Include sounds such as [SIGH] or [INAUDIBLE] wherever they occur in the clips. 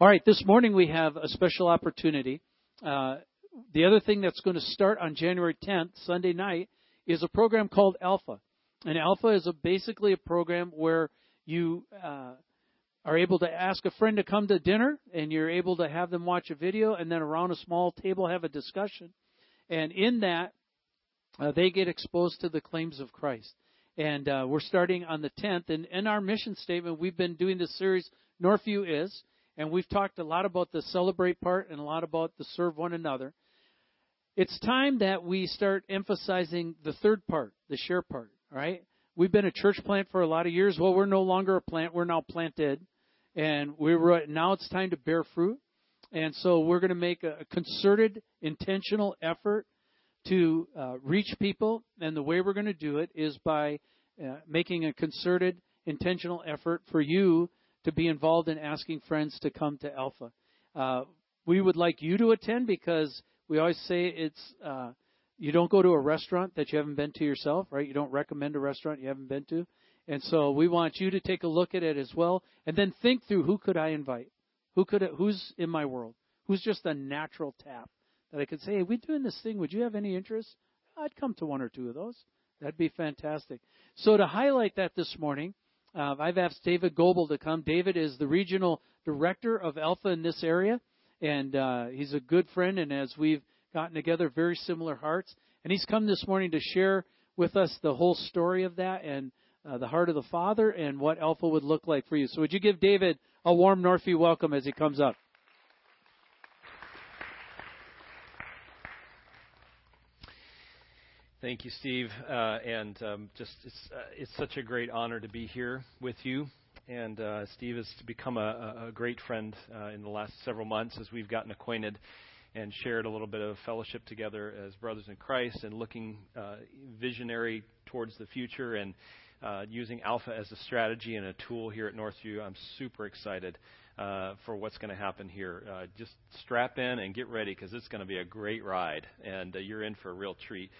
All right, this morning we have a special opportunity. Uh, the other thing that's going to start on January 10th, Sunday night, is a program called Alpha. And Alpha is a, basically a program where you uh, are able to ask a friend to come to dinner, and you're able to have them watch a video, and then around a small table have a discussion. And in that, uh, they get exposed to the claims of Christ. And uh, we're starting on the 10th. And in our mission statement, we've been doing this series, Northview is, and we've talked a lot about the celebrate part and a lot about the serve one another. It's time that we start emphasizing the third part, the share part, right? We've been a church plant for a lot of years. Well, we're no longer a plant. We're now planted. And we're now it's time to bear fruit. And so we're going to make a concerted, intentional effort to uh, reach people. And the way we're going to do it is by uh, making a concerted, intentional effort for you to be involved in asking friends to come to Alpha. Uh, we would like you to attend because we always say it's uh, you don't go to a restaurant that you haven't been to yourself, right? You don't recommend a restaurant you haven't been to. And so we want you to take a look at it as well and then think through who could I invite? Who could who's in my world? Who's just a natural tap that I could say, "Hey, we're doing this thing. Would you have any interest?" I'd come to one or two of those. That'd be fantastic. So to highlight that this morning, uh, I've asked David Goebel to come. David is the regional director of Alpha in this area, and uh, he's a good friend. And as we've gotten together, very similar hearts. And he's come this morning to share with us the whole story of that and uh, the heart of the Father and what Alpha would look like for you. So would you give David a warm Northview welcome as he comes up? Thank you, Steve. Uh, and um, just it's, uh, it's such a great honor to be here with you. And uh, Steve has become a, a great friend uh, in the last several months as we've gotten acquainted and shared a little bit of fellowship together as brothers in Christ and looking uh, visionary towards the future and uh, using Alpha as a strategy and a tool here at Northview. I'm super excited uh, for what's going to happen here. Uh, just strap in and get ready because it's going to be a great ride, and uh, you're in for a real treat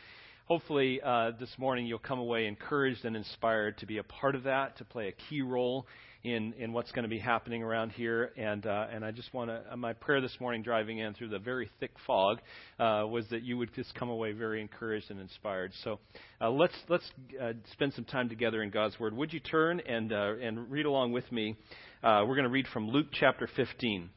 hopefully uh, this morning you'll come away encouraged and inspired to be a part of that, to play a key role in, in what's going to be happening around here. And, uh, and I just want to, uh, my prayer this morning driving in through the very thick fog uh, was that you would just come away very encouraged and inspired. So uh, let's, let's uh, spend some time together in God's Word. Would you turn and, and read along with me? We're going to read from Luke chapter 15.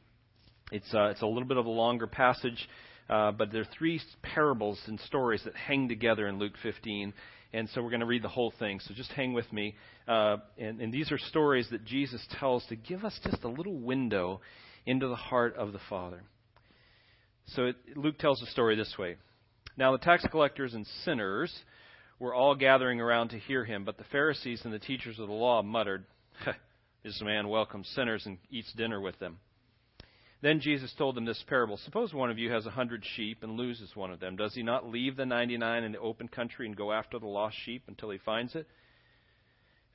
It's, it's a little bit of a longer passage. Uh, but there are three parables and stories that hang together in Luke 15. And so we're going to read the whole thing. So just hang with me. Uh, and, and these are stories that Jesus tells to give us just a little window into the heart of the Father. So it, Luke tells the story this way Now the tax collectors and sinners were all gathering around to hear him, but the Pharisees and the teachers of the law muttered, This man welcomes sinners and eats dinner with them. Then Jesus told them this parable Suppose one of you has a hundred sheep and loses one of them. Does he not leave the 99 in the open country and go after the lost sheep until he finds it?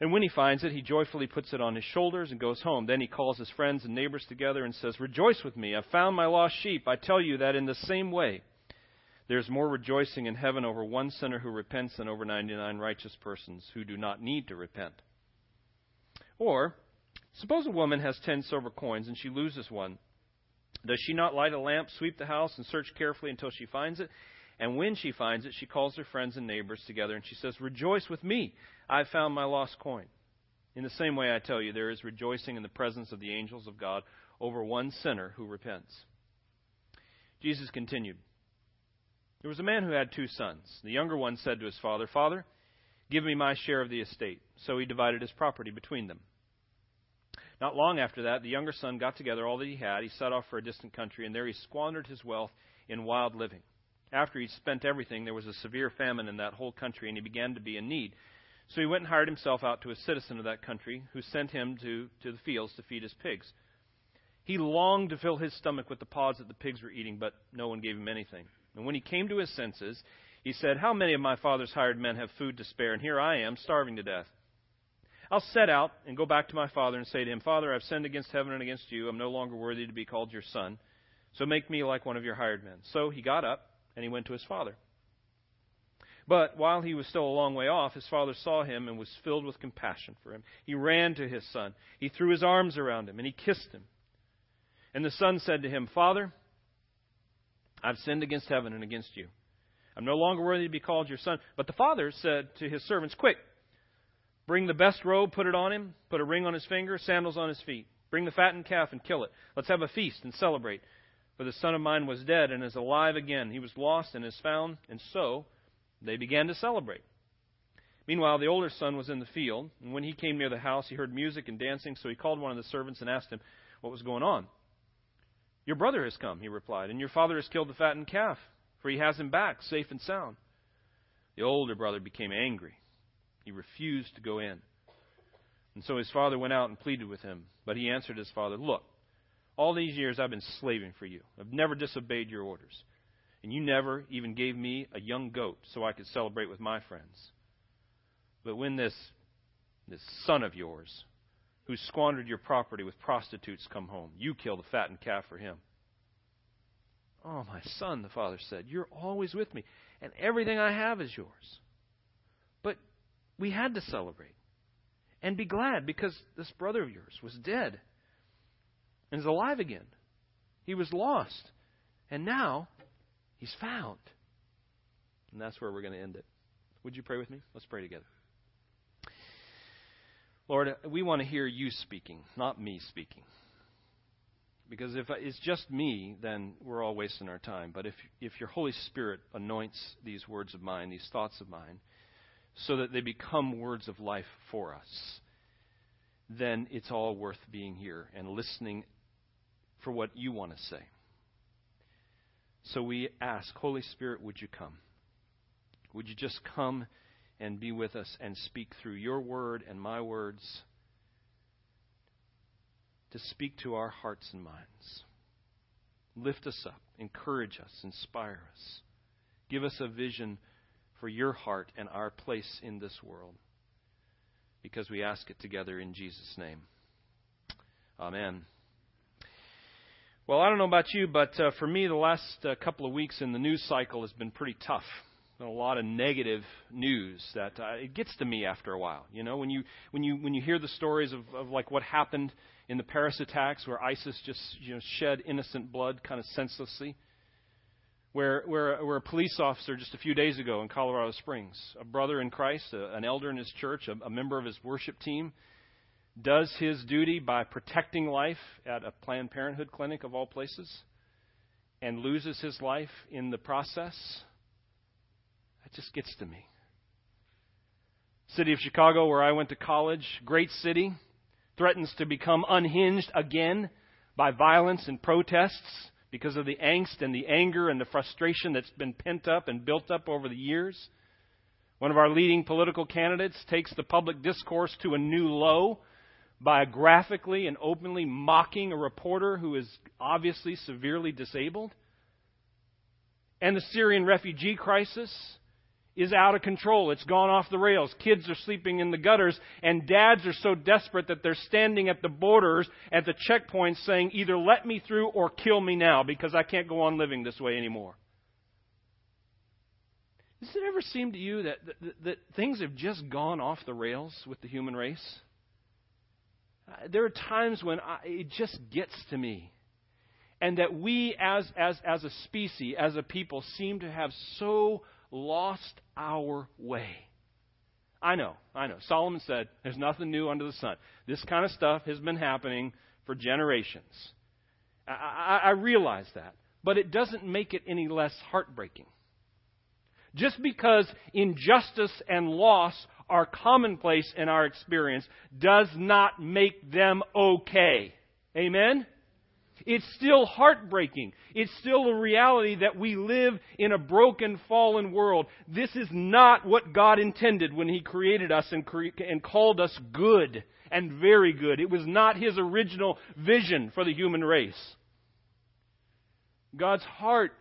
And when he finds it, he joyfully puts it on his shoulders and goes home. Then he calls his friends and neighbors together and says, Rejoice with me, I've found my lost sheep. I tell you that in the same way, there's more rejoicing in heaven over one sinner who repents than over 99 righteous persons who do not need to repent. Or, suppose a woman has ten silver coins and she loses one. Does she not light a lamp, sweep the house, and search carefully until she finds it? And when she finds it, she calls her friends and neighbors together and she says, Rejoice with me, I've found my lost coin. In the same way, I tell you, there is rejoicing in the presence of the angels of God over one sinner who repents. Jesus continued There was a man who had two sons. The younger one said to his father, Father, give me my share of the estate. So he divided his property between them. Not long after that, the younger son got together all that he had. He set off for a distant country, and there he squandered his wealth in wild living. After he'd spent everything, there was a severe famine in that whole country, and he began to be in need. So he went and hired himself out to a citizen of that country, who sent him to, to the fields to feed his pigs. He longed to fill his stomach with the pods that the pigs were eating, but no one gave him anything. And when he came to his senses, he said, How many of my father's hired men have food to spare, and here I am, starving to death? I'll set out and go back to my father and say to him, Father, I've sinned against heaven and against you. I'm no longer worthy to be called your son. So make me like one of your hired men. So he got up and he went to his father. But while he was still a long way off, his father saw him and was filled with compassion for him. He ran to his son. He threw his arms around him and he kissed him. And the son said to him, Father, I've sinned against heaven and against you. I'm no longer worthy to be called your son. But the father said to his servants, Quick, bring the best robe, put it on him, put a ring on his finger, sandals on his feet. Bring the fattened calf and kill it. Let's have a feast and celebrate. For the son of mine was dead and is alive again. He was lost and is found. And so they began to celebrate. Meanwhile, the older son was in the field, and when he came near the house, he heard music and dancing, so he called one of the servants and asked him what was going on. Your brother has come, he replied, and your father has killed the fattened calf, for he has him back, safe and sound. The older brother became angry. He refused to go in. And so his father went out and pleaded with him. But he answered his father, Look, all these years I've been slaving for you. I've never disobeyed your orders. And you never even gave me a young goat so I could celebrate with my friends. But when this, this son of yours, who squandered your property with prostitutes, come home, you kill the fattened calf for him. Oh, my son, the father said, you're always with me, and everything I have is yours. We had to celebrate and be glad because this brother of yours was dead and is alive again. He was lost, and now he's found. And that's where we're going to end it. Would you pray with me? Let's pray together. Lord, we want to hear you speaking, not me speaking. Because if it's just me, then we're all wasting our time. But if, if your Holy Spirit anoints these words of mine, these thoughts of mine, so that they become words of life for us, then it's all worth being here and listening for what you want to say. So we ask, Holy Spirit, would you come? Would you just come and be with us and speak through your word and my words to speak to our hearts and minds. Lift us up, encourage us, inspire us. Give us a vision for your heart and our place in this world because we ask it together in Jesus' name. Amen. Well, I don't know about you, but uh, for me, the last uh, couple of weeks in the news cycle has been pretty tough a lot of negative news that uh, it gets to me after a while. You know, when you when you when you hear the stories of, of like what happened in the Paris attacks, where ISIS just you know shed innocent blood kind of senselessly, where where where a police officer just a few days ago in Colorado Springs, a brother in Christ, a, an elder in his church, a, a member of his worship team, does his duty by protecting life at a Planned Parenthood clinic of all places, and loses his life in the process it just gets to me. City of Chicago, where I went to college, great city, threatens to become unhinged again by violence and protests because of the angst and the anger and the frustration that's been pent up and built up over the years. One of our leading political candidates takes the public discourse to a new low by graphically and openly mocking a reporter who is obviously severely disabled. And the Syrian refugee crisis is out of control. It's gone off the rails. Kids are sleeping in the gutters, and dads are so desperate that they're standing at the borders, at the checkpoints, saying, either let me through or kill me now because I can't go on living this way anymore. Does it ever seem to you that, that, that things have just gone off the rails with the human race? Uh, there are times when I, it just gets to me. And that we, as, as, as a species, as a people, seem to have so lost our way. I know, I know. Solomon said, There's nothing new under the sun. This kind of stuff has been happening for generations. I, I, I realize that. But it doesn't make it any less heartbreaking. Just because injustice and loss are commonplace in our experience does not make them okay. Amen? It's still heartbreaking. It's still a reality that we live in a broken, fallen world. This is not what God intended when He created us and, cre- and called us good and very good. It was not His original vision for the human race. God's heart,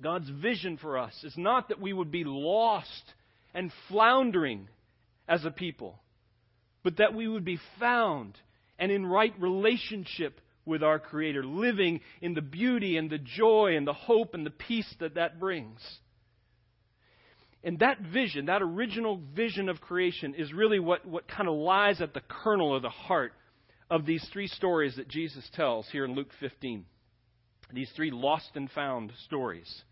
God's vision for us is not that we would be lost and floundering as a people, but that we would be found and in right relationship with our Creator, living in the beauty and the joy and the hope and the peace that that brings. And that vision, that original vision of creation, is really what, what kind of lies at the kernel of the heart of these three stories that Jesus tells here in Luke 15. These three lost and found stories.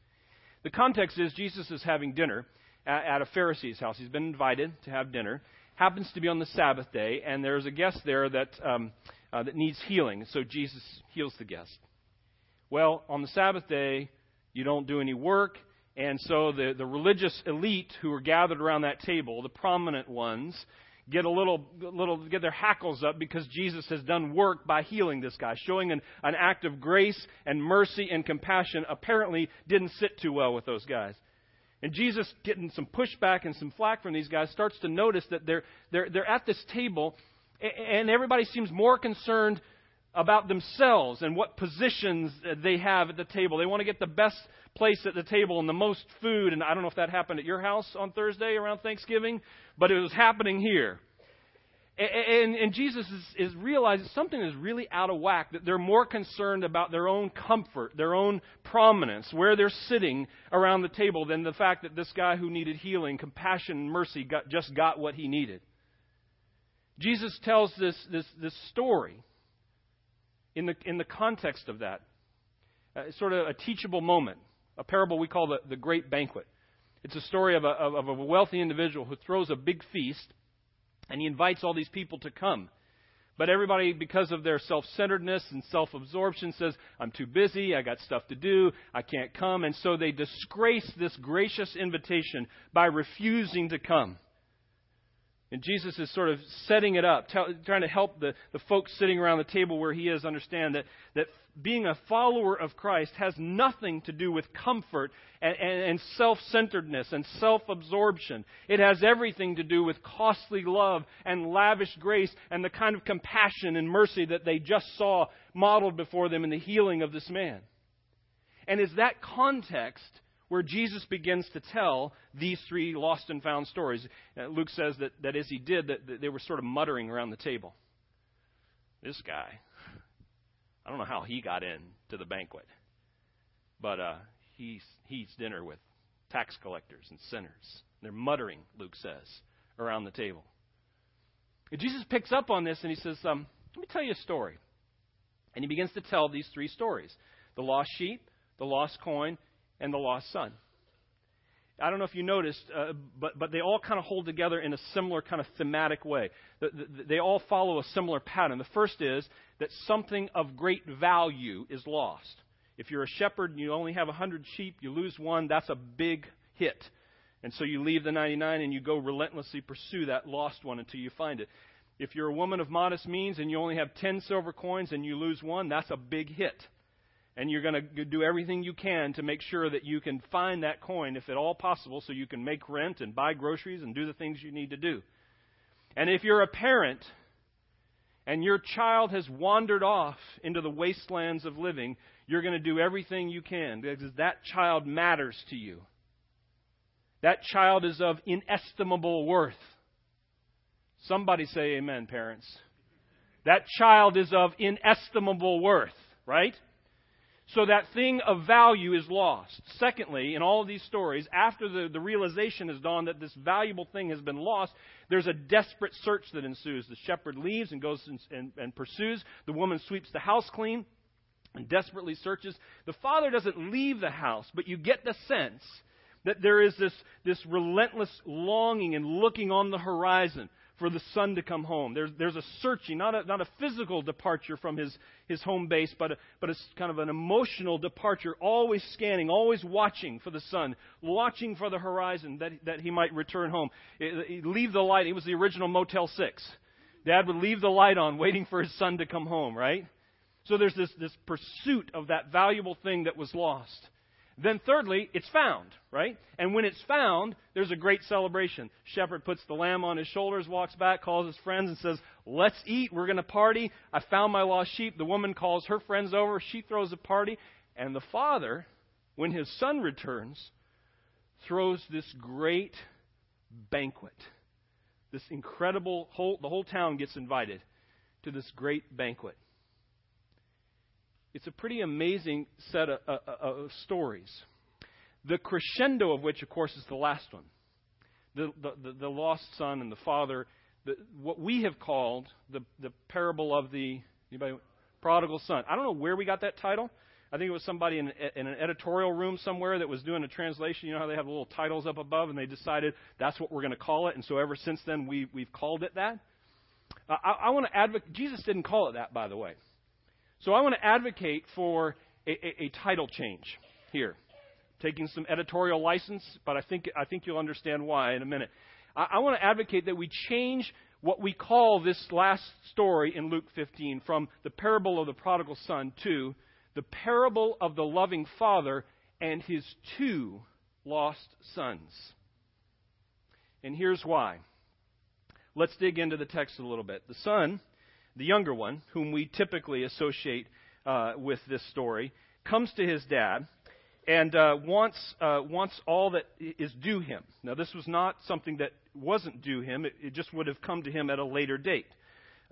The context is Jesus is having dinner at, a Pharisee's house. He's been invited to have dinner. Happens to be on the Sabbath day, and there's a guest there that um, uh, that needs healing. So Jesus heals the guest. Well, on the Sabbath day, you don't do any work, and so the the religious elite who are gathered around that table, the prominent ones, get a little, little get their hackles up because Jesus has done work by healing this guy, showing an, an act of grace and mercy and compassion. Apparently, didn't sit too well with those guys. And Jesus, getting some pushback and some flack from these guys, starts to notice that they're, they're, they're at this table, and everybody seems more concerned about themselves and what positions they have at the table. They want to get the best place at the table and the most food. And I don't know if that happened at your house on Thursday around Thanksgiving, but it was happening here. And, and, Jesus is, is realizing something is really out of whack, that they're more concerned about their own comfort, their own prominence, where they're sitting around the table, than the fact that this guy who needed healing, compassion, mercy got, just got what he needed. Jesus tells this, this, this story in the, in the context of that. Uh, sort of a teachable moment, a parable we call the, the Great Banquet. It's a story of a, of a wealthy individual who throws a big feast and he invites all these people to come. But everybody, because of their self centeredness and self absorption, says, I'm too busy, I got stuff to do, I can't come. And so they disgrace this gracious invitation by refusing to come. And Jesus is sort of setting it up, tell, trying to help the, the folks sitting around the table where he is understand that, that being a follower of Christ has nothing to do with comfort and, and, and self centeredness and self absorption. It has everything to do with costly love and lavish grace and the kind of compassion and mercy that they just saw modeled before them in the healing of this man. And it's that context where Jesus begins to tell these three lost and found stories. Uh, Luke says that, that as he did, that, that they were sort of muttering around the table. This guy, I don't know how he got in to the banquet, but uh, he, eats dinner with tax collectors and sinners. They're muttering, Luke says, around the table. And Jesus picks up on this and he says, um, Let me tell you a story. And he begins to tell these three stories the lost sheep, the lost coin, and the lost son. I don't know if you noticed, uh, but, but they all kind of hold together in a similar kind of thematic way. The, the, they all follow a similar pattern. The first is that something of great value is lost. If you're a shepherd and you only have 100 sheep, you lose one, that's a big hit. And so you leave the 99 and you go relentlessly pursue that lost one until you find it. If you're a woman of modest means and you only have 10 silver coins and you lose one, that's a big hit and you're going to do everything you can to make sure that you can find that coin, if at all possible, so you can make rent and buy groceries and do the things you need to do. And if you're a parent and your child has wandered off into the wastelands of living, you're going to do everything you can because that child matters to you. That child is of inestimable worth. Somebody say amen, parents. That child is of inestimable worth, right? So that thing of value is lost. Secondly, in all of these stories, after the, the realization has dawned that this valuable thing has been lost, there's a desperate search that ensues. The shepherd leaves and goes and, and, and pursues. The woman sweeps the house clean and desperately searches. The father doesn't leave the house, but you get the sense that there is this, this relentless longing and looking on the horizon for the son to come home. There's, there's a searching, not a, not a physical departure from his, his home base, but, a, but a kind of an emotional departure, always scanning, always watching for the son, watching for the horizon that, that he might return home. leave the light. It was the original Motel 6. Dad would leave the light on, waiting for his son to come home, right? So there's this, this pursuit of that valuable thing that was lost. Then, thirdly, it's found, right? And when it's found, there's a great celebration. Shepherd puts the lamb on his shoulders, walks back, calls his friends, and says, Let's eat. We're going to party. I found my lost sheep. The woman calls her friends over. She throws a party. And the father, when his son returns, throws this great banquet. This incredible, whole, the whole town gets invited to this great banquet. It's a pretty amazing set of, of, of stories. The crescendo of which, of course, is the last one. The, the, the, lost son and the father, the, what we have called the, the parable of the anybody, prodigal son. I don't know where we got that title. I think it was somebody in, in an editorial room somewhere that was doing a translation. You know how they have little titles up above, and they decided that's what we're going to call it. And so ever since then, we, we've called it that. Uh, I, I want to advocate. Jesus didn't call it that, by the way. So I want to advocate for a, a, a title change here, taking some editorial license, but I think I think you'll understand why in a minute. I, I want to advocate that we change what we call this last story in Luke 15 from the parable of the prodigal son to the parable of the loving father and his two lost sons. And here's why. Let's dig into the text a little bit. The son, the younger one, whom we typically associate uh, with this story, comes to his dad and uh, wants uh, wants all that is due him. Now, this was not something that wasn't due him; it, it just would have come to him at a later date.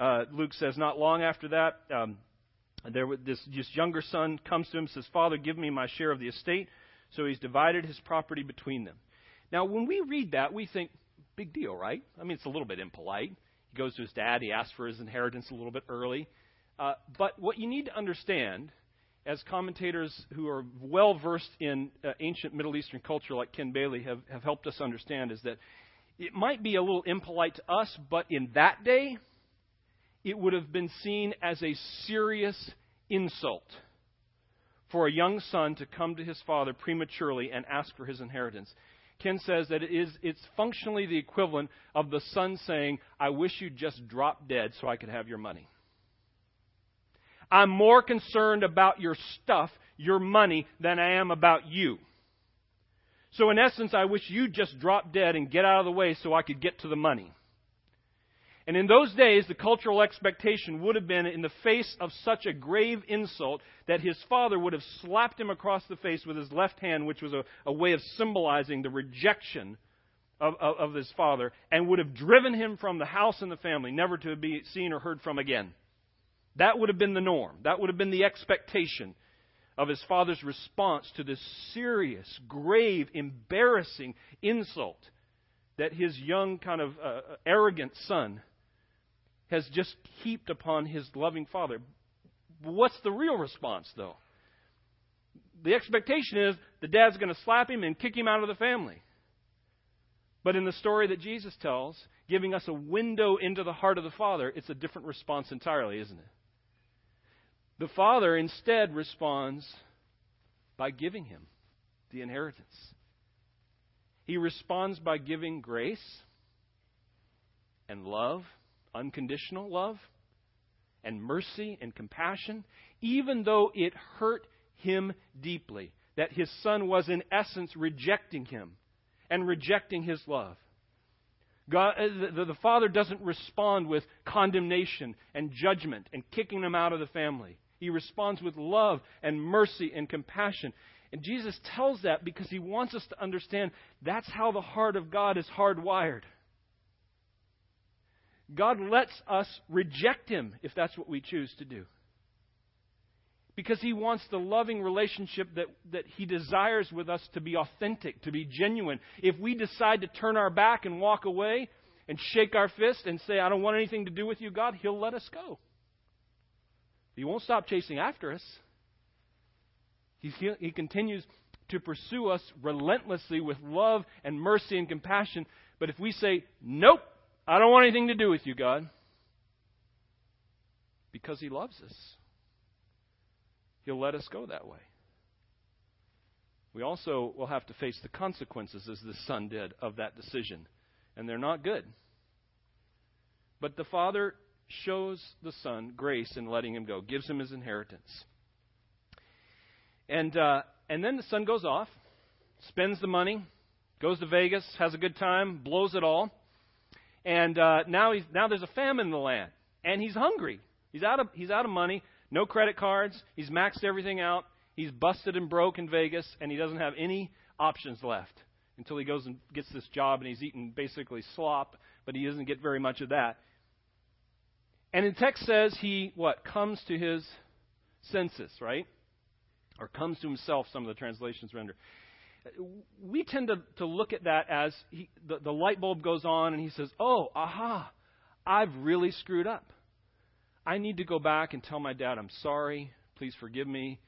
Uh, Luke says, not long after that, um, there this, this younger son comes to him and says, Father, give me my share of the estate. So he's divided his property between them. Now, when we read that, we think, big deal, right? I mean, it's a little bit impolite. He goes to his dad, he asks for his inheritance a little bit early. Uh, but what you need to understand, as commentators who are well versed in uh, ancient Middle Eastern culture, like Ken Bailey, have, have helped us understand, is that it might be a little impolite to us, but in that day, it would have been seen as a serious insult for a young son to come to his father prematurely and ask for his inheritance. Ken says that it is, it's functionally the equivalent of the son saying, I wish you'd just drop dead so I could have your money. I'm more concerned about your stuff, your money, than I am about you. So, in essence, I wish you'd just drop dead and get out of the way so I could get to the money. And in those days, the cultural expectation would have been, in the face of such a grave insult, that his father would have slapped him across the face with his left hand, which was a, a way of symbolizing the rejection of, of, of, his father, and would have driven him from the house and the family, never to be seen or heard from again. That would have been the norm. That would have been the expectation of his father's response to this serious, grave, embarrassing insult that his young, kind of uh, arrogant son has just heaped upon his loving father. What's the real response, though? The expectation is the dad's going to slap him and kick him out of the family. But in the story that Jesus tells, giving us a window into the heart of the Father, it's a different response entirely, isn't it? The Father instead responds by giving him the inheritance. He responds by giving grace and love unconditional love and mercy and compassion, even though it hurt him deeply that his son was, in essence, rejecting him and rejecting his love. God, uh, the, the father doesn't respond with condemnation and judgment and kicking them out of the family. He responds with love and mercy and compassion. And Jesus tells that because he wants us to understand that's how the heart of God is hardwired. God lets us reject Him if that's what we choose to do. Because He wants the loving relationship that, that He desires with us to be authentic, to be genuine. If we decide to turn our back and walk away and shake our fist and say, I don't want anything to do with you, God, He'll let us go. He won't stop chasing after us. He, he continues to pursue us relentlessly with love and mercy and compassion. But if we say, Nope, I don't want anything to do with you, God. Because He loves us. He'll let us go that way. We also will have to face the consequences, as the son did, of that decision. And they're not good. But the father shows the son grace in letting him go, gives him his inheritance. And, uh, and then the son goes off, spends the money, goes to Vegas, has a good time, blows it all. And uh, now he's now there's a famine in the land, and he's hungry. He's out of he's out of money, no credit cards. He's maxed everything out. He's busted and broke in Vegas, and he doesn't have any options left until he goes and gets this job, and he's eating basically slop, but he doesn't get very much of that. And the text says he what comes to his senses, right? Or comes to himself. Some of the translations render we tend to, to look at that as he, the, the light bulb goes on and he says, Oh, aha, I've really screwed up. I need to go back and tell my dad, I'm sorry. Please forgive me.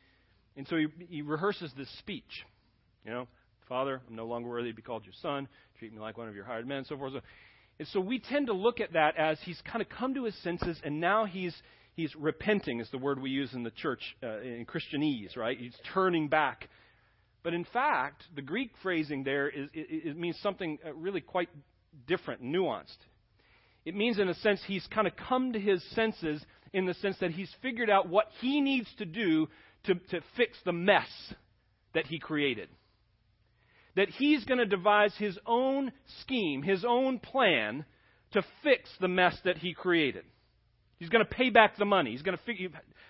And so he, he rehearses this speech. You know, Father, I'm no longer worthy to be called your son. Treat me like one of your hired men, so forth. And so we tend to look at that as he's kind of come to his senses and now he's he's repenting is the word we use in the church uh, in Christianese, right? He's turning back. But in fact, the Greek phrasing there is it, it means something uh, really quite different, nuanced. It means, in a sense, he's kind of come to his senses in the sense that he's figured out what he needs to do to, to fix the mess that he created that he's going to devise his own scheme, his own plan to fix the mess that he created. He's going to pay back the money. He's going to figure,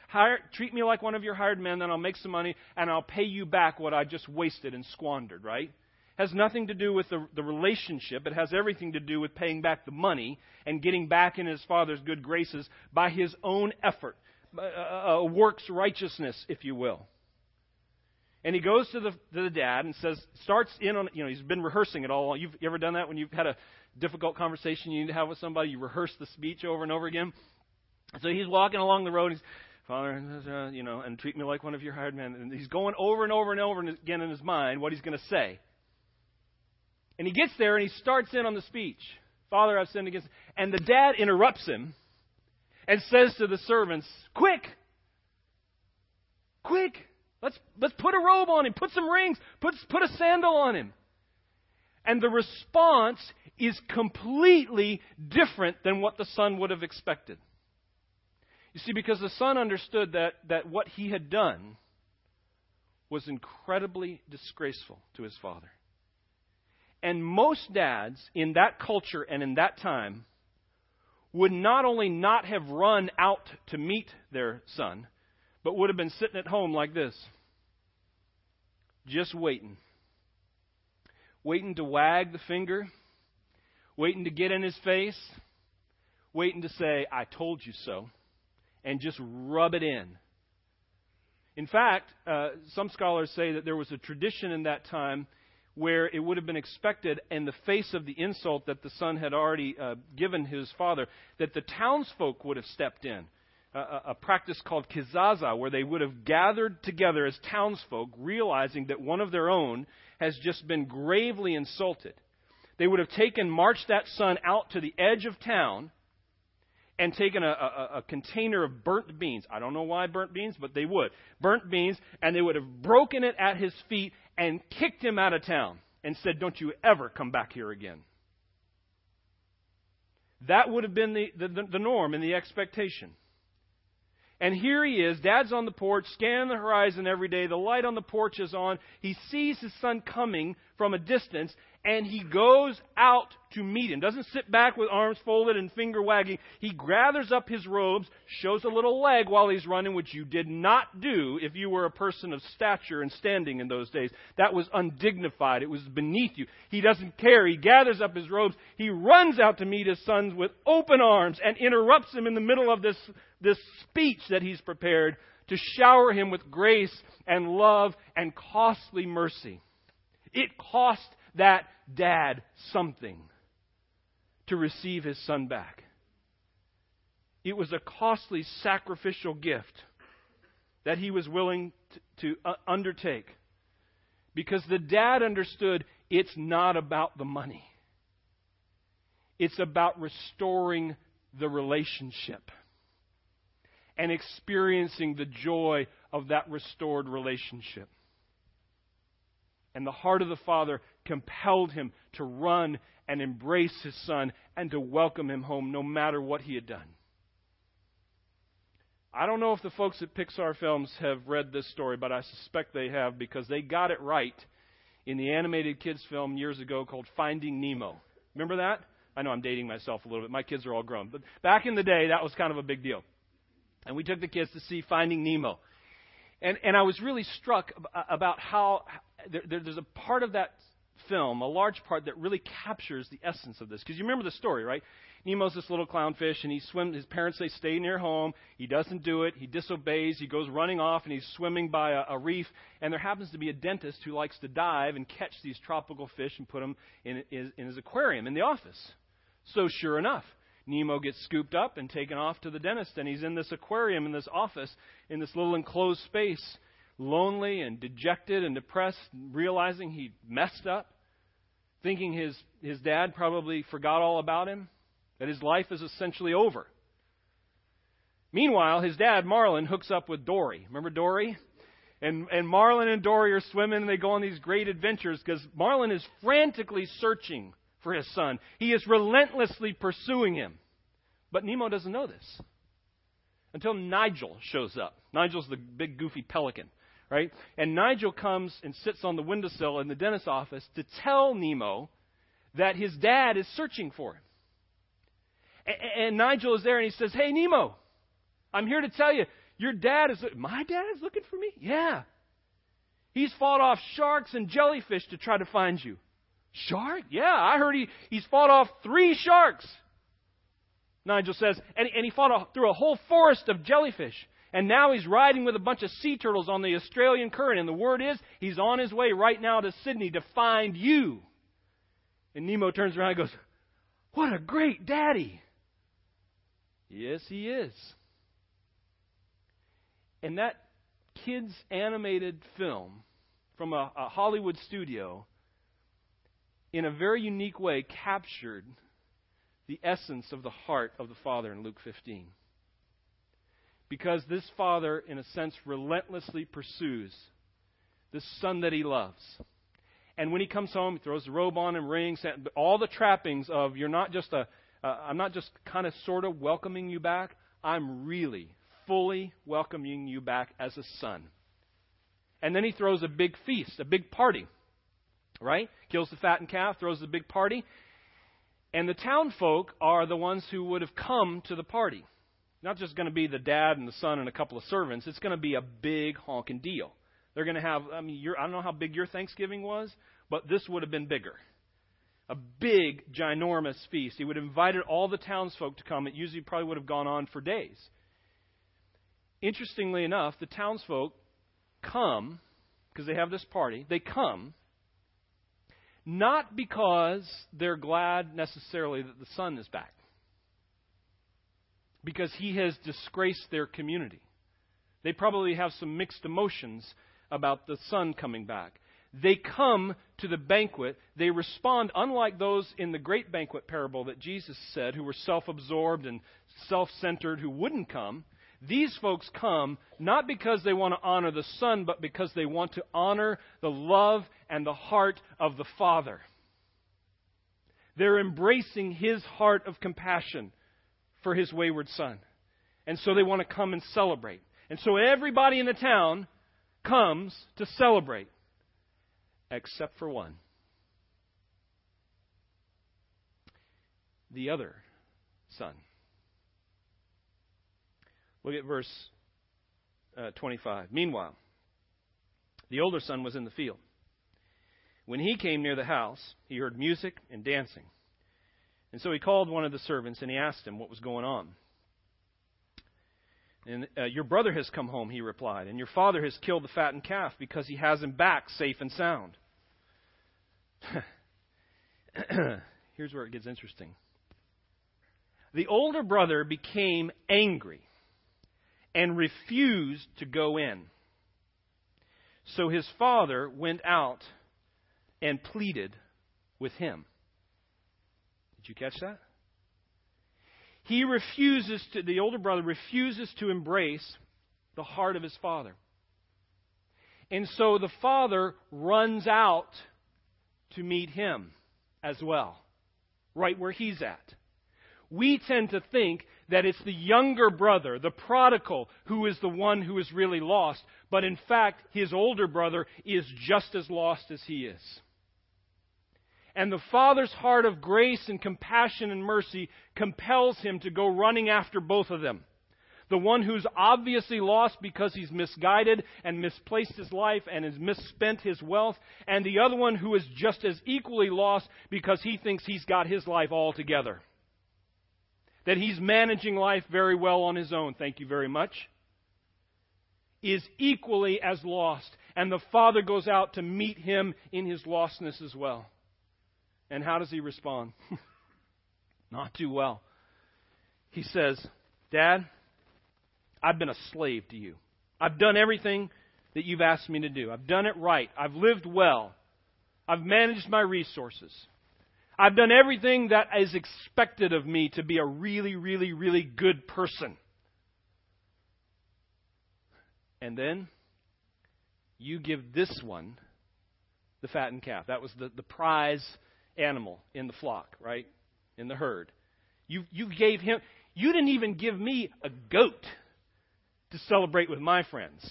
hire, treat me like one of your hired men, then I'll make some money and I'll pay you back what I just wasted and squandered, right? Has nothing to do with the, the relationship. It has everything to do with paying back the money and getting back in his father's good graces by his own effort, a, uh, uh, a works righteousness, if you will. And he goes to the, to the dad and says, starts in on, you know, he's been rehearsing it all. You've you ever done that when you've had a difficult conversation you need to have with somebody? You rehearse the speech over and over again. So he's walking along the road. He's, Father, you know, and treat me like one of your hired men. And he's going over and over and over again in his mind what he's going to say. And he gets there and he starts in on the speech. Father, I've sinned against. And the dad interrupts him and says to the servants, Quick! Quick! Let's, let's put a robe on him, put some rings, put, put a sandal on him. And the response is completely different than what the son would have expected. You see, because the son understood that, that what he had done was incredibly disgraceful to his father. And most dads in that culture and in that time would not only not have run out to meet their son, but would have been sitting at home like this, just waiting. Waiting to wag the finger, waiting to get in his face, waiting to say, I told you so, and just rub it in. In fact, uh, some scholars say that there was a tradition in that time where it would have been expected, in the face of the insult that the son had already uh, given his father, that the townsfolk would have stepped in a, a practice called kizaza, where they would have gathered together as townsfolk, realizing that one of their own has just been gravely insulted. They would have taken, marched that son out to the edge of town, and taken a, a, a, container of burnt beans. I don't know why burnt beans, but they would. Burnt beans, and they would have broken it at his feet and kicked him out of town and said, Don't you ever come back here again. That would have been the, the, the norm and the expectation. And here he is. Dad's on the porch, scanning the horizon every day. The light on the porch is on. He sees his son coming from a distance, and he goes out to meet him. Doesn't sit back with arms folded and finger wagging. He gathers up his robes, shows a little leg while he's running, which you did not do if you were a person of stature and standing in those days. That was undignified. It was beneath you. He doesn't care. He gathers up his robes. He runs out to meet his sons with open arms and interrupts him in the middle of this, this speech that he's prepared to shower him with grace and love and costly mercy. It cost that dad something to receive his son back. It was a costly sacrificial gift that he was willing to, to uh, undertake because the dad understood it's not about the money, it's about restoring the relationship and experiencing the joy of that restored relationship. And the heart of the Father compelled him to run and embrace his son and to welcome him home no matter what he had done. I don't know if the folks at Pixar Films have read this story, but I suspect they have because they got it right in the animated kids film years ago called Finding Nemo. Remember that? I know I'm dating myself a little bit. My kids are all grown. But back in the day, that was kind of a big deal. And we took the kids to see Finding Nemo. And, and I was really struck about how there, there's a part of that film, a large part that really captures the essence of this. Because you remember the story, right? Nemo's this little clownfish, and he swims. His parents say stay near home. He doesn't do it. He disobeys. He goes running off, and he's swimming by a, a reef. And there happens to be a dentist who likes to dive and catch these tropical fish and put them in, in his aquarium in the office. So sure enough, Nemo gets scooped up and taken off to the dentist, and he's in this aquarium in this office, in this little enclosed space, lonely and dejected and depressed, realizing he messed up, thinking his, his dad probably forgot all about him, that his life is essentially over. Meanwhile, his dad, Marlin, hooks up with Dory. Remember Dory? And, and Marlin and Dory are swimming and they go on these great adventures because Marlin is frantically searching for his son. He is relentlessly pursuing him. But Nemo doesn't know this until Nigel shows up. Nigel's the big goofy pelican, right? And Nigel comes and sits on the windowsill in the dentist's office to tell Nemo that his dad is searching for him. And, and Nigel is there and he says, Hey, Nemo, I'm here to tell you, your dad is, my dad is looking for me? Yeah. He's fought off sharks and jellyfish to try to find you. Shark? Yeah, I heard he, he's fought off three sharks. Nigel says, and, and he fought through a whole forest of jellyfish. And now he's riding with a bunch of sea turtles on the Australian current. And the word is, he's on his way right now to Sydney to find you. And Nemo turns around and goes, What a great daddy! Yes, he is. And that kid's animated film from a, a Hollywood studio, in a very unique way, captured the essence of the heart of the Father in Luke 15. Because this Father, in a sense, relentlessly pursues this Son that he loves. And when he comes home, he throws the robe on and rings, all the trappings of you're not just a, uh, I'm not just kind of sort of welcoming you back. I'm really fully welcoming you back as a son. And then he throws a big feast, a big party, right? Kills the fattened calf, throws a big party. And the town folk are the ones who would have come to the party. Not just going to be the dad and the son and a couple of servants. It's going to be a big honking deal. They're going to have, I mean, I don't know how big your Thanksgiving was, but this would have been bigger. A big, ginormous feast. He would have invited all the townsfolk to come. It usually probably would have gone on for days. Interestingly enough, the townsfolk come, because they have this party, they come not because they're glad necessarily that the son is back, because he has disgraced their community. They probably have some mixed emotions about the son coming back. They come to the banquet. They respond, unlike those in the great banquet parable that Jesus said, who were self absorbed and self centered, who wouldn't come. These folks come not because they want to honor the Son, but because they want to honor the love and the heart of the Father. They're embracing His heart of compassion for His wayward Son. And so they want to come and celebrate. And so everybody in the town comes to celebrate, except for one. The other son. Look at verse uh, 25. Meanwhile, the older son was in the field. When he came near the house, he heard music and dancing. And so he called one of the servants and he asked him what was going on. And uh, your brother has come home, he replied, and your father has killed the fattened calf because he has him back safe and sound. [CLEARS THROAT] Here's where it gets interesting. The older brother became angry and refused to go in. So his father went out and pleaded with him. Did you catch that? He refuses to, the older brother refuses to embrace the heart of his father. And so the father runs out to meet him as well, right where he's at. We tend to think that it's the younger brother, the prodigal, who is the one who is really lost. But in fact, his older brother is just as lost as he is. And the Father's heart of grace and compassion and mercy compels him to go running after both of them. The one who's obviously lost because he's misguided and misplaced his life and has misspent his wealth, and the other one who is just as equally lost because he thinks he's got his life all together that he's managing life very well on his own, thank you very much, is equally as lost. And the father goes out to meet him in his lostness as well. And how does he respond? [LAUGHS] Not too well. he says, Dad, I've been a slave to you. I've done everything that you've asked me to do. I've done it right. I've lived well. I've managed my resources. I've done everything that is expected of me to be a really, really, really good person. And then you give this one the fattened calf. That was the, the prize animal in the flock, right? In the herd. You, you gave him, you didn't even give me a goat to celebrate with my friends,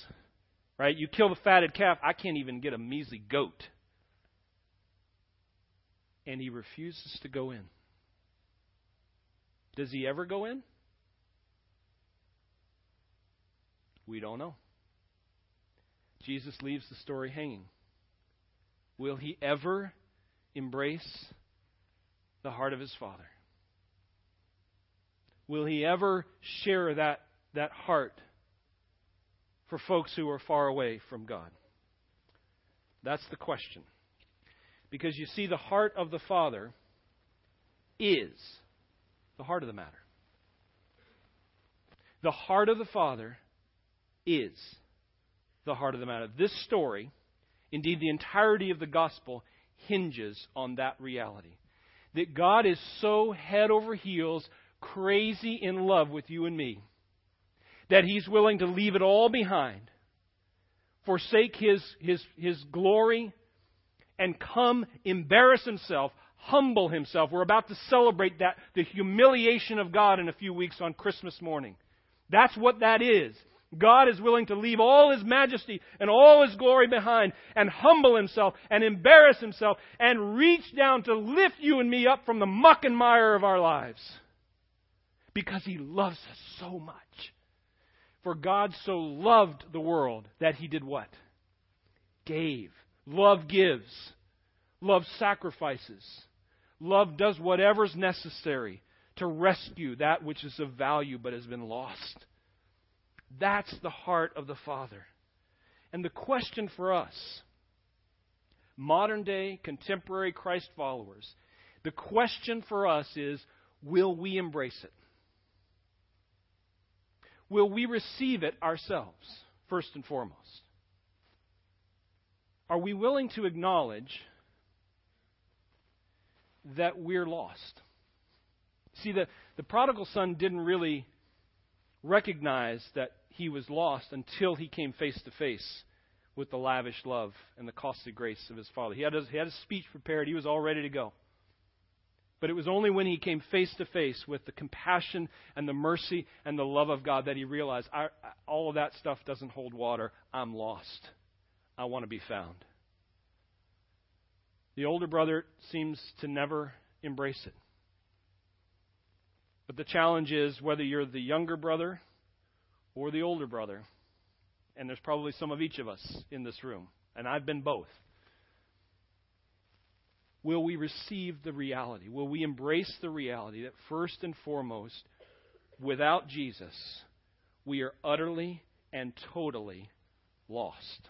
right? You kill the fatted calf, I can't even get a measly goat. And he refuses to go in. Does he ever go in? We don't know. Jesus leaves the story hanging. Will he ever embrace the heart of his Father? Will he ever share that, that heart for folks who are far away from God? That's the question. Because you see, the heart of the Father is the heart of the matter. The heart of the Father is the heart of the matter. This story Indeed, the entirety of the gospel hinges on that reality. That God is so head over heels, crazy in love with you and me, that He's willing to leave it all behind, forsake His, His, His glory, and come embarrass Himself, humble Himself. We're about to celebrate that, the humiliation of God in a few weeks on Christmas morning. That's what that is. God is willing to leave all his majesty and all his glory behind and humble himself and embarrass himself and reach down to lift you and me up from the muck and mire of our lives. Because he loves us so much. For God so loved the world that he did what? Gave. Love gives. Love sacrifices. Love does whatever's necessary to rescue that which is of value but has been lost. That's the heart of the Father. And the question for us, modern day, contemporary Christ followers, the question for us is will we embrace it? Will we receive it ourselves, first and foremost? Are we willing to acknowledge that we're lost? See, the, the prodigal son didn't really recognize that he was lost until he came face to face with the lavish love and the costly grace of his father. He had, his, he had his speech prepared, he was all ready to go. But it was only when he came face to face with the compassion and the mercy and the love of God that he realized I, all of that stuff doesn't hold water. I'm lost. I want to be found. The older brother seems to never embrace it. But the challenge is whether you're the younger brother or the older brother. And there's probably some of each of us in this room. And I've been both. Will we receive the reality? Will we embrace the reality that first and foremost, without Jesus, we are utterly and totally lost?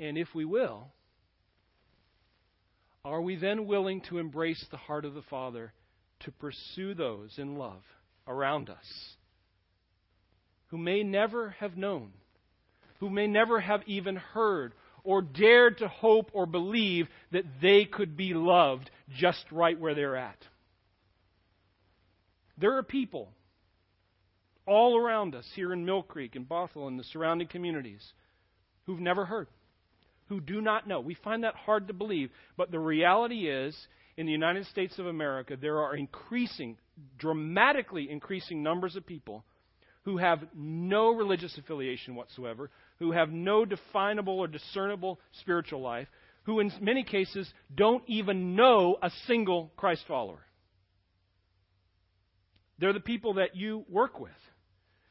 And if we will, are we then willing to embrace the heart of the Father to pursue those in love around us who may never have known, who may never have even heard or dared to hope or believe that they could be loved just right where they're at. There are people all around us here in Mill Creek and Bothell and the surrounding communities who've never heard, who do not know. We find that hard to believe, but the reality is in the United States of America, there are increasing, dramatically increasing numbers of people who have no religious affiliation whatsoever, who have no definable or discernible spiritual life, who in many cases don't even know a single Christ follower. They're the people that you work with.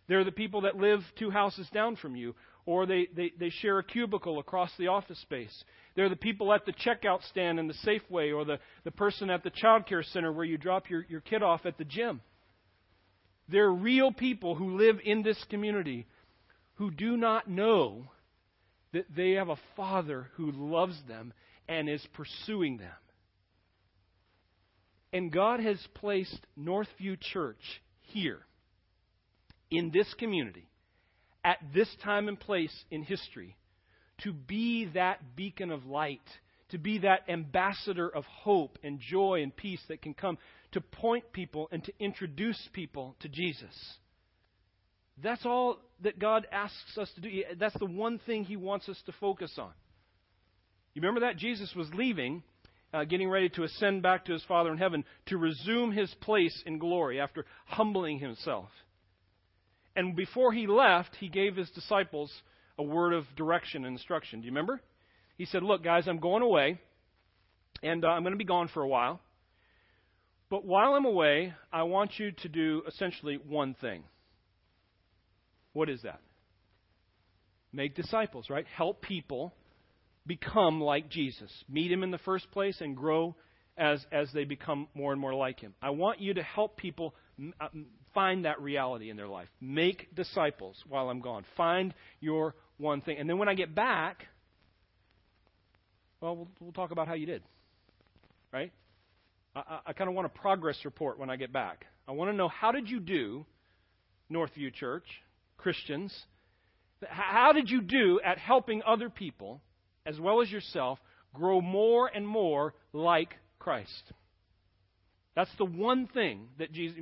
They're the people that live two houses down from you, or they, they, they share a cubicle across the office space. They're the people at the checkout stand in the Safeway or the, the person at the child care center where you drop your, your kid off at the gym. They're real people who live in this community who do not know that they have a Father who loves them and is pursuing them. And God has placed Northview Church here, in this community, at this time and place in history, to be that beacon of light, to be that ambassador of hope and joy and peace that can come to point people and to introduce people to Jesus. That's all that God asks us to do. That's the one thing He wants us to focus on. You remember that? Jesus was leaving, uh, getting ready to ascend back to His Father in heaven to resume His place in glory after humbling Himself. And before He left, He gave His disciples a word of direction and instruction. Do you remember? He said, Look, guys, I'm going away, and uh, I'm going to be gone for a while. But while I'm away, I want you to do essentially one thing. What is that? Make disciples, right? Help people become like Jesus. Meet him in the first place and grow as, as they become more and more like him. I want you to help people Uh, find that reality in their life. Make disciples while I'm gone. Find your one thing. And then when I get back, well, we'll, we'll talk about how you did. Right? I, I, I kind of want a progress report when I get back. I want to know how did you do, Northview Church, Christians? How did you do at helping other people, as well as yourself, grow more and more like Christ? That's the one thing that Jesus.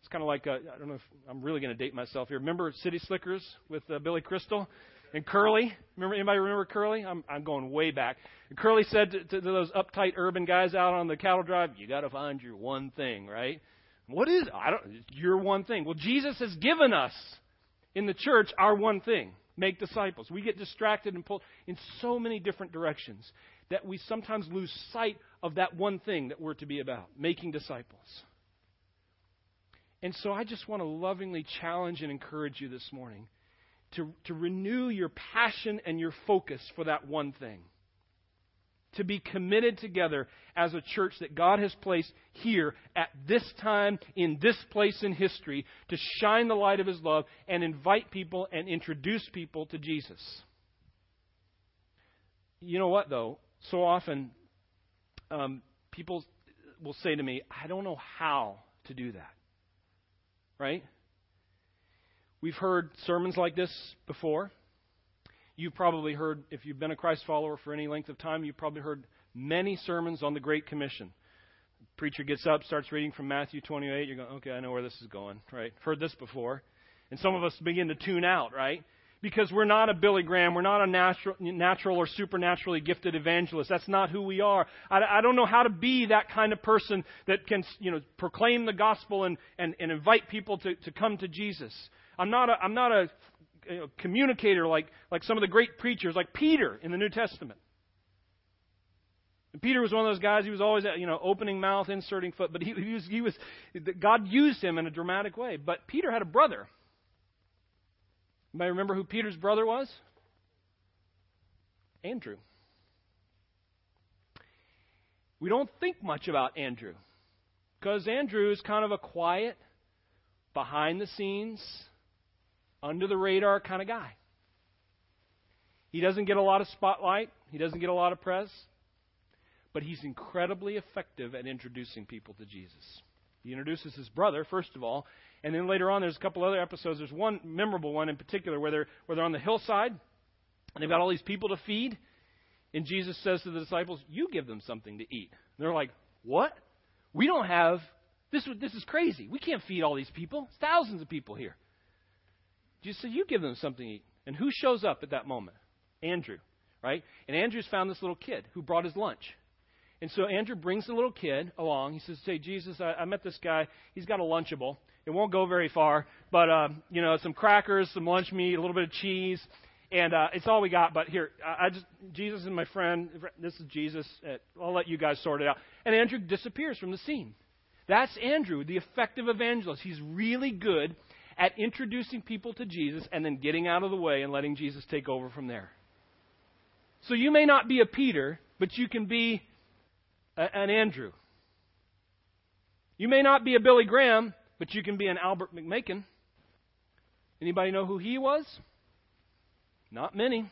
It's kind of like I don't know if I'm really going to date myself here. Remember City Slickers with uh, Billy Crystal and Curly? Remember anybody remember Curly? I'm I'm going way back. And Curly said to, to those uptight urban guys out on the cattle drive, "You got to find your one thing, right? What is I don't your one thing? Well, Jesus has given us in the church our one thing make disciples. We get distracted and pulled in so many different directions that we sometimes lose sight of that one thing that we're to be about making disciples. And so I just want to lovingly challenge and encourage you this morning to, to renew your passion and your focus for that one thing to be committed together as a church that God has placed here at this time, in this place in history, to shine the light of His love and invite people and introduce people to Jesus. You know what, though? So often, um, people will say to me, I don't know how to do that. Right? We've heard sermons like this before. You've probably heard, if you've been a Christ follower for any length of time, you've probably heard many sermons on the Great Commission. The preacher gets up, starts reading from Matthew 28. You're going, okay, I know where this is going, right? Heard this before. And some of us begin to tune out, right? Because we're not a Billy Graham. We're not a natural, natural or supernaturally gifted evangelist. That's not who we are. I, I don't know how to be that kind of person that can, you know, proclaim the gospel and, and, and invite people to, to come to Jesus. I'm not a, I'm not a you know, communicator like, like some of the great preachers, like Peter in the New Testament. And Peter was one of those guys. He was always, you know, opening mouth, inserting foot. But he, he was, he was, God used him in a dramatic way. But Peter had a brother. Anybody remember who Peter's brother was? Andrew. We don't think much about Andrew because Andrew is kind of a quiet, behind the scenes, under the radar kind of guy. He doesn't get a lot of spotlight, he doesn't get a lot of press, but he's incredibly effective at introducing people to Jesus. He introduces his brother, first of all, and then later on, there's a couple other episodes. There's one memorable one in particular where they're, where they're on the hillside, and they've got all these people to feed, and Jesus says to the disciples, You give them something to eat. And they're like, What? We don't have. This, this is crazy. We can't feed all these people. It's thousands of people here. Jesus said, You give them something to eat. And who shows up at that moment? Andrew, right? And Andrew's found this little kid who brought his lunch. And so Andrew brings the little kid along. He says, Hey, Jesus, I, I met this guy. He's got a Lunchable. It won't go very far, but, uh, you know, some crackers, some lunch meat, a little bit of cheese. And uh, it's all we got. But here, I, just Jesus is my friend. This is Jesus. Uh, I'll let you guys sort it out. And Andrew disappears from the scene. That's Andrew, the effective evangelist. He's really good at introducing people to Jesus and then getting out of the way and letting Jesus take over from there. So you may not be a Peter, but you can be an Andrew. You may not be a Billy Graham, but you can be an Albert McMakin. Anybody know who he was? Not many.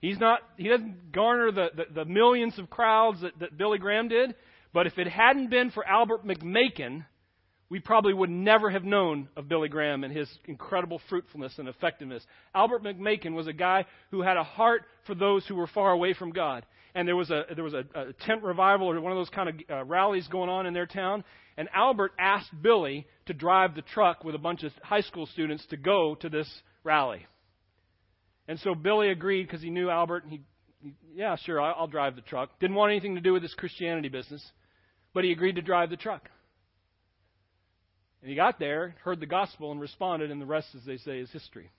He's not he doesn't garner the, the, the millions of crowds that, that Billy Graham did, But if it hadn't been for Albert McMakin, we probably would never have known of Billy Graham and his incredible fruitfulness and effectiveness. Albert McMakin was a guy who had a heart for those who were far away from God. And there was a there was a, a tent revival or one of those kind of uh, rallies going on in their town. And Albert asked Billy to drive the truck with a bunch of high school students to go to this rally. And so Billy agreed because he knew Albert. And he, he yeah, sure, I'll, I'll drive the truck. Didn't want anything to do with this Christianity business, but he agreed to drive the truck. And he got there, heard the gospel, and responded, and the rest, as they say, is history.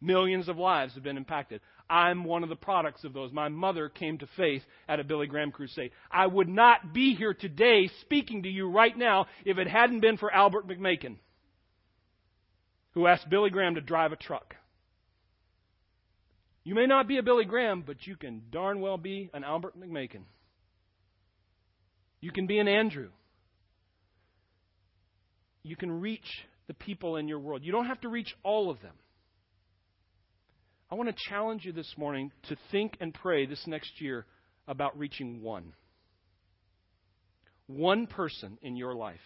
Millions of lives have been impacted. I'm one of the products of those. My mother came to faith at a Billy Graham crusade. I would not be here today speaking to you right now if it hadn't been for Albert McMakin, who asked Billy Graham to drive a truck. You may not be a Billy Graham, but you can darn well be an Albert McMakin. You can be an Andrew you can reach the people in your world. You don't have to reach all of them. I want to challenge you this morning to think and pray this next year about reaching one. One person in your life.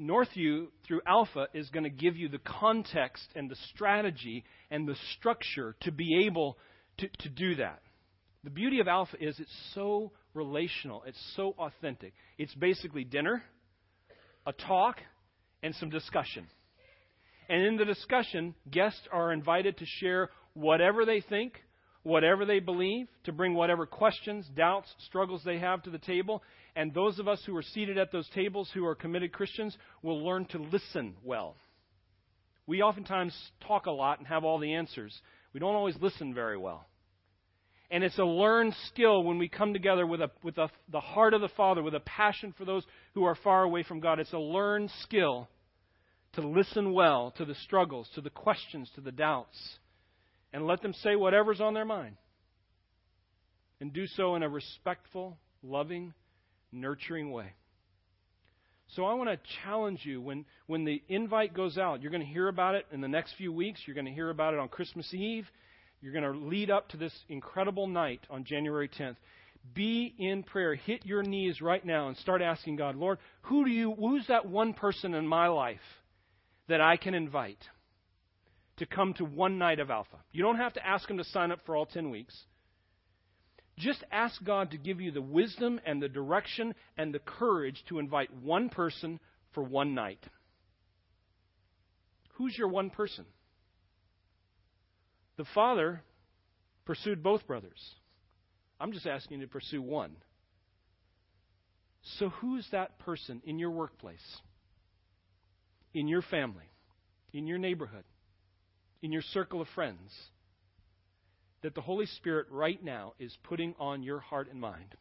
Northview, through Alpha, is going to give you the context and the strategy and the structure to be able to, to do that. The beauty of Alpha is it's so relational, it's so authentic. It's basically dinner a talk, and some discussion. And in the discussion, guests are invited to share whatever they think, whatever they believe, to bring whatever questions, doubts, struggles they have to the table. And those of us who are seated at those tables who are committed Christians will learn to listen well. We oftentimes talk a lot and have all the answers. We don't always listen very well. And it's a learned skill when we come together with, a, with a, the heart of the Father, with a passion for those who are far away from God. It's a learned skill to listen well to the struggles, to the questions, to the doubts, and let them say whatever's on their mind. And do so in a respectful, loving, nurturing way. So I want to challenge you when, when the invite goes out, you're going to hear about it in the next few weeks. You're going to hear about it on Christmas Eve. You're going to lead up to this incredible night on January 10th. Be in prayer. Hit your knees right now and start asking God, Lord, who do you who's that one person in my life that I can invite to come to one night of Alpha? You don't have to ask them to sign up for all 10 weeks. Just ask God to give you the wisdom and the direction and the courage to invite one person for one night. Who's your one person? The father pursued both brothers. I'm just asking you to pursue one. So, who's that person in your workplace, in your family, in your neighborhood, in your circle of friends that the Holy Spirit right now is putting on your heart and mind?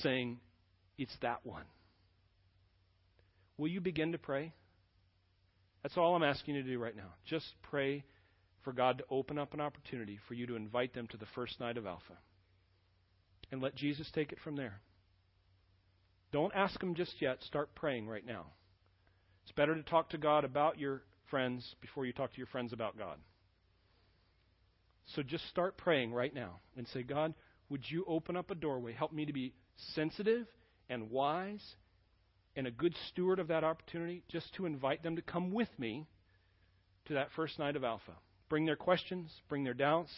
Saying, It's that one. Will you begin to pray? That's all I'm asking you to do right now. Just pray for God to open up an opportunity for you to invite them to the first night of Alpha. And let Jesus take it from there. Don't ask them just yet. Start praying right now. Better to talk to God about your friends before you talk to your friends about God. So just start praying right now and say, God, would you open up a doorway? Help me to be sensitive and wise and a good steward of that opportunity just to invite them to come with me to that first night of Alpha. Bring their questions, bring their doubts,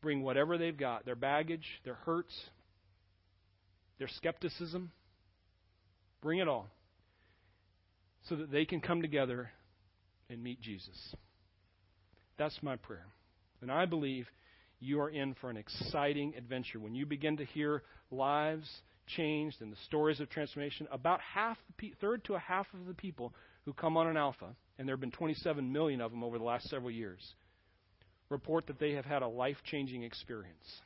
bring whatever they've got their baggage, their hurts, their skepticism. Bring it all so that they can come together and meet Jesus. That's my prayer. And I believe you are in for an exciting adventure. When you begin to hear lives changed and the stories of transformation, about half, third to a half of the people who come on an alpha, and there have been 27 million of them over the last several years, report that they have had a life changing experience.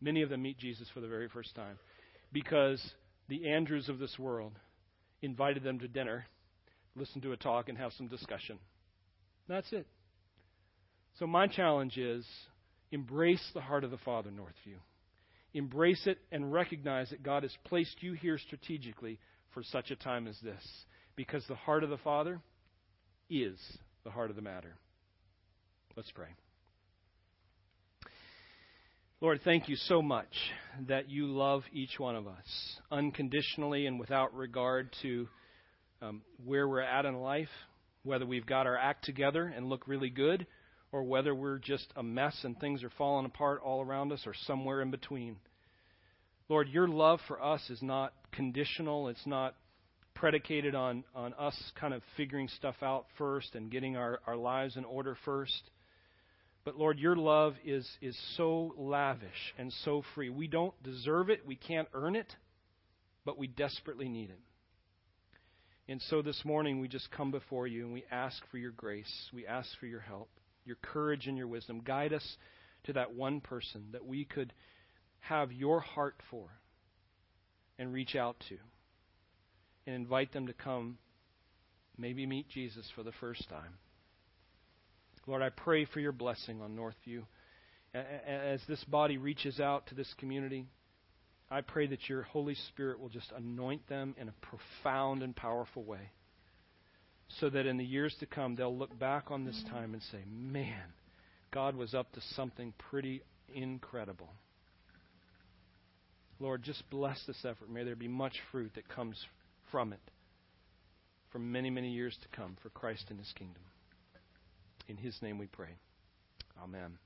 Many of them meet Jesus for the very first time because the Andrews of this world invited them to dinner, listen to a talk, and have some discussion. That's it. So, my challenge is embrace the heart of the Father, Northview. Embrace it and recognize that God has placed you here strategically for such a time as this. Because the heart of the Father is the heart of the matter. Let's pray. Lord, thank you so much that you love each one of us unconditionally and without regard to um, where we're at in life, whether we've got our act together and look really good, or whether we're just a mess and things are falling apart all around us, or somewhere in between. Lord, your love for us is not conditional. It's not predicated on, on us kind of figuring stuff out first and getting our, our lives in order first. But Lord, your love is, is so lavish and so free. We don't deserve it, we can't earn it, but we desperately need it. And so this morning we just come before you and we ask for your grace. We ask for your help, your courage, and your wisdom. Guide us to that one person that we could have your heart for and reach out to and invite them to come, maybe meet Jesus for the first time. Lord, I pray for your blessing on Northview. As this body reaches out to this community, I pray that your Holy Spirit will just anoint them in a profound and powerful way. So that in the years to come, they'll look back on this time and say, man, God was up to something pretty incredible. Lord, just bless this effort. May there be much fruit that comes from it for many, many years to come for Christ and his kingdom. In his name we pray. Amen.